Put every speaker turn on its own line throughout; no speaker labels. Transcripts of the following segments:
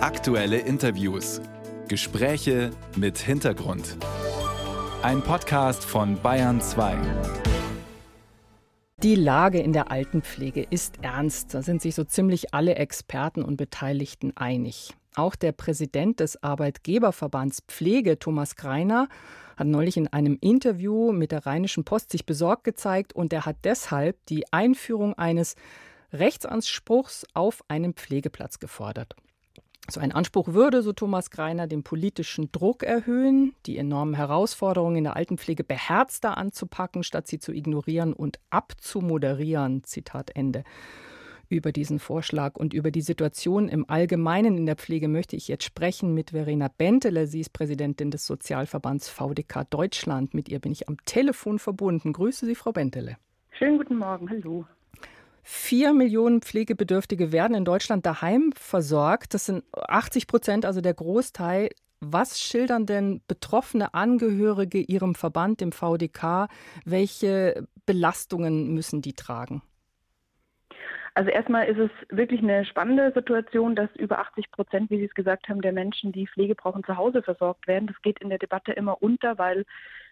Aktuelle Interviews. Gespräche mit Hintergrund. Ein Podcast von Bayern 2.
Die Lage in der Altenpflege ist ernst. Da sind sich so ziemlich alle Experten und Beteiligten einig. Auch der Präsident des Arbeitgeberverbands Pflege, Thomas Greiner, hat neulich in einem Interview mit der Rheinischen Post sich besorgt gezeigt und er hat deshalb die Einführung eines Rechtsanspruchs auf einen Pflegeplatz gefordert. So ein Anspruch würde, so Thomas Greiner, den politischen Druck erhöhen, die enormen Herausforderungen in der Altenpflege beherzter anzupacken, statt sie zu ignorieren und abzumoderieren. Zitat Ende. Über diesen Vorschlag und über die Situation im Allgemeinen in der Pflege möchte ich jetzt sprechen mit Verena Bentele. Sie ist Präsidentin des Sozialverbands VDK Deutschland. Mit ihr bin ich am Telefon verbunden. Grüße Sie, Frau Bentele.
Schönen guten Morgen. Hallo.
Vier Millionen Pflegebedürftige werden in Deutschland daheim versorgt. Das sind 80 Prozent, also der Großteil. Was schildern denn betroffene Angehörige Ihrem Verband, dem VDK? Welche Belastungen müssen die tragen?
Also erstmal ist es wirklich eine spannende Situation, dass über 80 Prozent, wie Sie es gesagt haben, der Menschen, die Pflege brauchen, zu Hause versorgt werden. Das geht in der Debatte immer unter, weil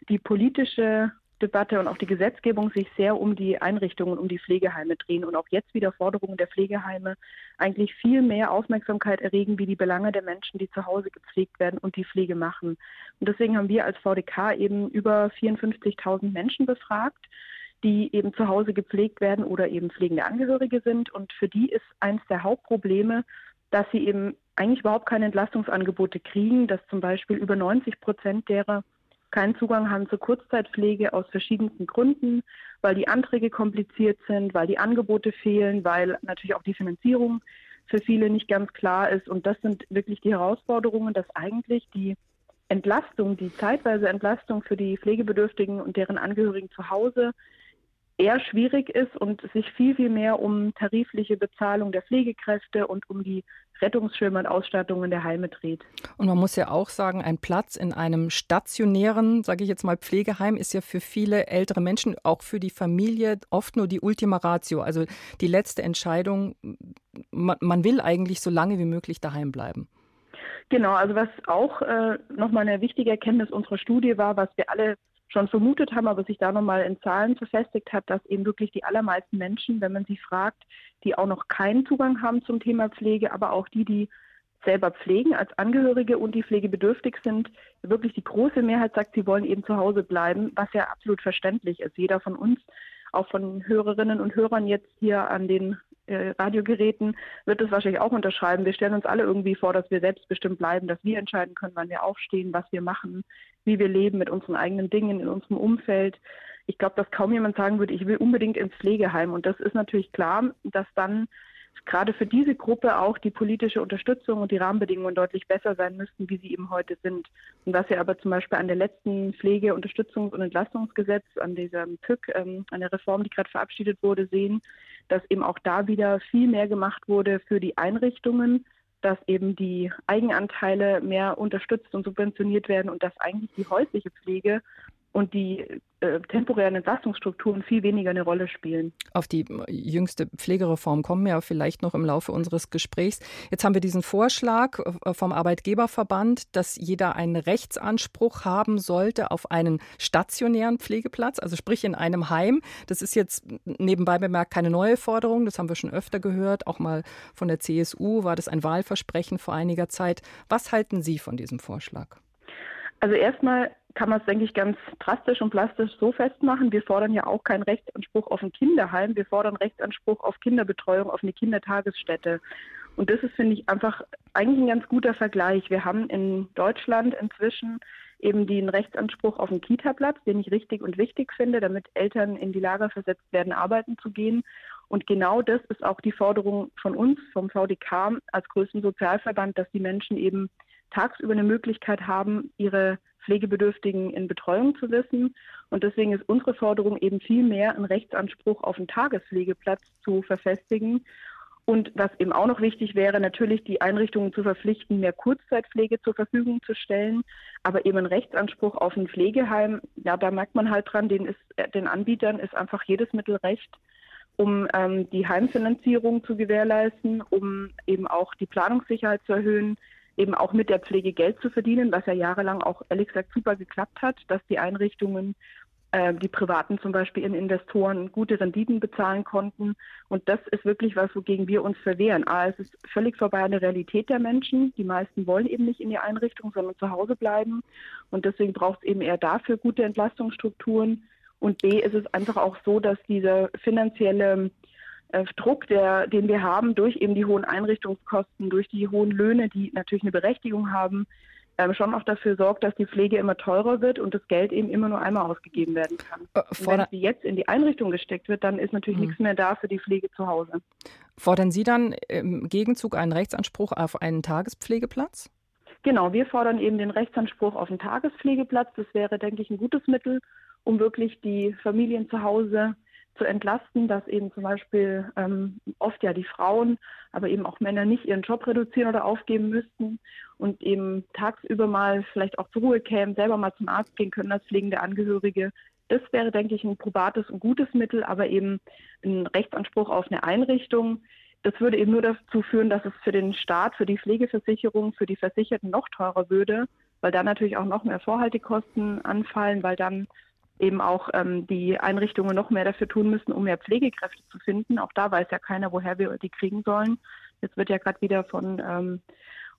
die politische Debatte und auch die Gesetzgebung sich sehr um die Einrichtungen, um die Pflegeheime drehen und auch jetzt wieder Forderungen der Pflegeheime eigentlich viel mehr Aufmerksamkeit erregen wie die Belange der Menschen, die zu Hause gepflegt werden und die Pflege machen. Und deswegen haben wir als VDK eben über 54.000 Menschen befragt die eben zu Hause gepflegt werden oder eben pflegende Angehörige sind. Und für die ist eines der Hauptprobleme, dass sie eben eigentlich überhaupt keine Entlastungsangebote kriegen, dass zum Beispiel über 90 Prozent derer keinen Zugang haben zur Kurzzeitpflege aus verschiedensten Gründen, weil die Anträge kompliziert sind, weil die Angebote fehlen, weil natürlich auch die Finanzierung für viele nicht ganz klar ist. Und das sind wirklich die Herausforderungen, dass eigentlich die Entlastung, die zeitweise Entlastung für die Pflegebedürftigen und deren Angehörigen zu Hause eher schwierig ist und sich viel, viel mehr um tarifliche Bezahlung der Pflegekräfte und um die Rettungsschirme und Ausstattungen der Heime dreht.
Und man muss ja auch sagen, ein Platz in einem stationären, sage ich jetzt mal, Pflegeheim ist ja für viele ältere Menschen, auch für die Familie, oft nur die Ultima Ratio, also die letzte Entscheidung. Man, man will eigentlich so lange wie möglich daheim bleiben.
Genau, also was auch äh, nochmal eine wichtige Erkenntnis unserer Studie war, was wir alle schon vermutet haben, aber sich da nochmal in Zahlen verfestigt hat, dass eben wirklich die allermeisten Menschen, wenn man sie fragt, die auch noch keinen Zugang haben zum Thema Pflege, aber auch die, die selber pflegen als Angehörige und die pflegebedürftig sind, wirklich die große Mehrheit sagt, sie wollen eben zu Hause bleiben, was ja absolut verständlich ist. Jeder von uns, auch von Hörerinnen und Hörern jetzt hier an den äh, Radiogeräten, wird es wahrscheinlich auch unterschreiben. Wir stellen uns alle irgendwie vor, dass wir selbstbestimmt bleiben, dass wir entscheiden können, wann wir aufstehen, was wir machen, wie wir leben mit unseren eigenen Dingen in unserem Umfeld. Ich glaube, dass kaum jemand sagen würde, ich will unbedingt ins Pflegeheim. Und das ist natürlich klar, dass dann gerade für diese Gruppe auch die politische Unterstützung und die Rahmenbedingungen deutlich besser sein müssten, wie sie eben heute sind. Und was wir aber zum Beispiel an der letzten Pflege-, Unterstützungs- und Entlastungsgesetz, an diesem PÜC, ähm, an der Reform, die gerade verabschiedet wurde, sehen, dass eben auch da wieder viel mehr gemacht wurde für die Einrichtungen, dass eben die Eigenanteile mehr unterstützt und subventioniert werden und dass eigentlich die häusliche Pflege und die äh, temporären Entlastungsstrukturen viel weniger eine Rolle spielen.
Auf die jüngste Pflegereform kommen wir vielleicht noch im Laufe unseres Gesprächs. Jetzt haben wir diesen Vorschlag äh, vom Arbeitgeberverband, dass jeder einen Rechtsanspruch haben sollte auf einen stationären Pflegeplatz, also sprich in einem Heim. Das ist jetzt nebenbei bemerkt keine neue Forderung, das haben wir schon öfter gehört. Auch mal von der CSU war das ein Wahlversprechen vor einiger Zeit. Was halten Sie von diesem Vorschlag?
Also erstmal kann man es, denke ich, ganz drastisch und plastisch so festmachen. Wir fordern ja auch keinen Rechtsanspruch auf ein Kinderheim. Wir fordern Rechtsanspruch auf Kinderbetreuung, auf eine Kindertagesstätte. Und das ist, finde ich, einfach eigentlich ein ganz guter Vergleich. Wir haben in Deutschland inzwischen eben den Rechtsanspruch auf einen Kita-Platz, den ich richtig und wichtig finde, damit Eltern in die Lage versetzt werden, arbeiten zu gehen. Und genau das ist auch die Forderung von uns, vom VDK als größten Sozialverband, dass die Menschen eben tagsüber eine Möglichkeit haben, ihre Pflegebedürftigen in Betreuung zu wissen. Und deswegen ist unsere Forderung eben viel mehr, einen Rechtsanspruch auf einen Tagespflegeplatz zu verfestigen. Und was eben auch noch wichtig wäre, natürlich die Einrichtungen zu verpflichten, mehr Kurzzeitpflege zur Verfügung zu stellen. Aber eben ein Rechtsanspruch auf ein Pflegeheim, ja, da merkt man halt dran, den, ist, den Anbietern ist einfach jedes Mittel recht, um ähm, die Heimfinanzierung zu gewährleisten, um eben auch die Planungssicherheit zu erhöhen, eben auch mit der Pflege Geld zu verdienen, was ja jahrelang auch ehrlich gesagt super geklappt hat, dass die Einrichtungen äh, die Privaten zum Beispiel ihren Investoren gute Renditen bezahlen konnten. Und das ist wirklich was, wogegen wir uns verwehren. A, es ist völlig vorbei an der Realität der Menschen. Die meisten wollen eben nicht in die Einrichtung, sondern zu Hause bleiben. Und deswegen braucht es eben eher dafür gute Entlastungsstrukturen. Und B, ist es einfach auch so, dass dieser finanzielle Druck, der, den wir haben durch eben die hohen Einrichtungskosten, durch die hohen Löhne, die natürlich eine Berechtigung haben, ähm, schon auch dafür sorgt, dass die Pflege immer teurer wird und das Geld eben immer nur einmal ausgegeben werden kann. Äh, wenn sie jetzt in die Einrichtung gesteckt wird, dann ist natürlich mhm. nichts mehr da für die Pflege zu Hause.
Fordern Sie dann im Gegenzug einen Rechtsanspruch auf einen Tagespflegeplatz?
Genau, wir fordern eben den Rechtsanspruch auf einen Tagespflegeplatz. Das wäre, denke ich, ein gutes Mittel, um wirklich die Familien zu Hause zu entlasten, dass eben zum Beispiel ähm, oft ja die Frauen, aber eben auch Männer nicht ihren Job reduzieren oder aufgeben müssten und eben tagsüber mal vielleicht auch zur Ruhe kämen, selber mal zum Arzt gehen können als pflegende Angehörige. Das wäre, denke ich, ein probates und gutes Mittel, aber eben ein Rechtsanspruch auf eine Einrichtung. Das würde eben nur dazu führen, dass es für den Staat, für die Pflegeversicherung, für die Versicherten noch teurer würde, weil dann natürlich auch noch mehr Vorhaltekosten anfallen, weil dann eben auch ähm, die Einrichtungen noch mehr dafür tun müssen, um mehr Pflegekräfte zu finden. Auch da weiß ja keiner, woher wir die kriegen sollen. Jetzt wird ja gerade wieder von ähm,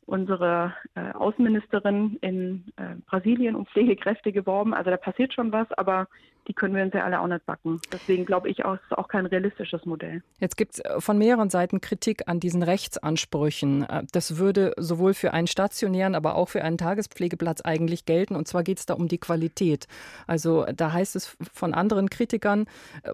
unsere äh, Außenministerin in äh, Brasilien um Pflegekräfte geworben. Also da passiert schon was, aber die können wir uns ja alle auch nicht backen. Deswegen glaube ich auch, es ist auch kein realistisches Modell.
Jetzt gibt es äh, von mehreren Seiten Kritik an diesen Rechtsansprüchen. Äh, das würde sowohl für einen stationären, aber auch für einen Tagespflegeplatz eigentlich gelten. Und zwar geht es da um die Qualität. Also da heißt es von anderen Kritikern, äh,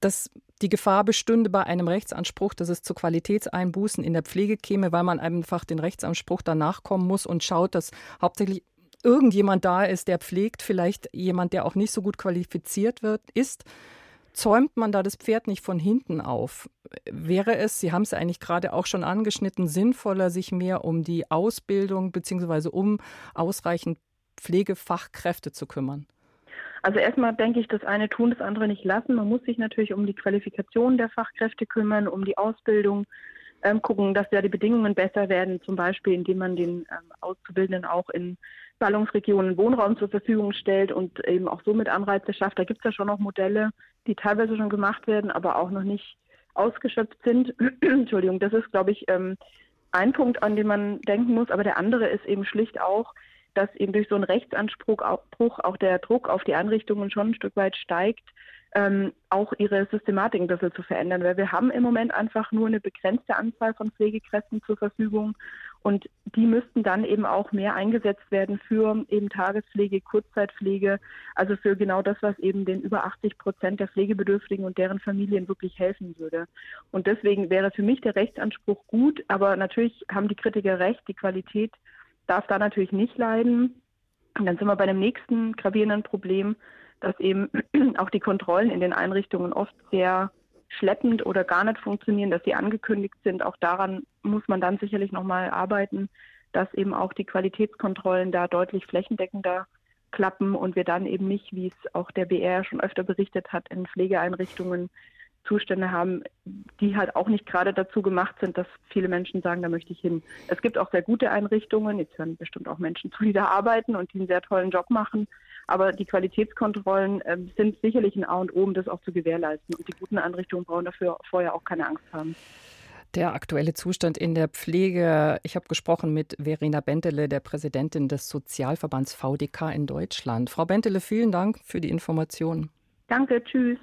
dass die Gefahr bestünde bei einem Rechtsanspruch, dass es zu Qualitätseinbußen in der Pflege käme, weil man einfach den Rechtsanspruch danach kommen muss und schaut, dass hauptsächlich irgendjemand da ist, der pflegt, vielleicht jemand, der auch nicht so gut qualifiziert wird, ist. Zäumt man da das Pferd nicht von hinten auf? Wäre es, Sie haben es eigentlich gerade auch schon angeschnitten, sinnvoller, sich mehr um die Ausbildung bzw. um ausreichend Pflegefachkräfte zu kümmern?
Also erstmal denke ich, das eine tun, das andere nicht lassen. Man muss sich natürlich um die Qualifikation der Fachkräfte kümmern, um die Ausbildung, ähm, gucken, dass ja die Bedingungen besser werden, zum Beispiel indem man den ähm, Auszubildenden auch in Ballungsregionen Wohnraum zur Verfügung stellt und eben auch somit Anreize schafft. Da gibt es ja schon noch Modelle, die teilweise schon gemacht werden, aber auch noch nicht ausgeschöpft sind. Entschuldigung, das ist, glaube ich, ähm, ein Punkt, an den man denken muss. Aber der andere ist eben schlicht auch, dass eben durch so einen Rechtsanspruch auch der Druck auf die Einrichtungen schon ein Stück weit steigt, ähm, auch ihre Systematik ein bisschen zu verändern, weil wir haben im Moment einfach nur eine begrenzte Anzahl von Pflegekräften zur Verfügung und die müssten dann eben auch mehr eingesetzt werden für eben Tagespflege, Kurzzeitpflege, also für genau das, was eben den über 80 Prozent der Pflegebedürftigen und deren Familien wirklich helfen würde. Und deswegen wäre für mich der Rechtsanspruch gut, aber natürlich haben die Kritiker recht, die Qualität darf da natürlich nicht leiden. Und dann sind wir bei dem nächsten gravierenden Problem, dass eben auch die Kontrollen in den Einrichtungen oft sehr schleppend oder gar nicht funktionieren, dass sie angekündigt sind. Auch daran muss man dann sicherlich nochmal arbeiten, dass eben auch die Qualitätskontrollen da deutlich flächendeckender klappen und wir dann eben nicht, wie es auch der BR schon öfter berichtet hat, in Pflegeeinrichtungen Zustände haben, die halt auch nicht gerade dazu gemacht sind, dass viele Menschen sagen, da möchte ich hin. Es gibt auch sehr gute Einrichtungen, jetzt hören bestimmt auch Menschen zu, die da arbeiten und die einen sehr tollen Job machen. Aber die Qualitätskontrollen äh, sind sicherlich ein A und O, um das auch zu gewährleisten. Und die guten Einrichtungen brauchen dafür vorher auch keine Angst haben.
Der aktuelle Zustand in der Pflege. Ich habe gesprochen mit Verena Bentele, der Präsidentin des Sozialverbands VDK in Deutschland. Frau Bentele, vielen Dank für die Informationen.
Danke, tschüss.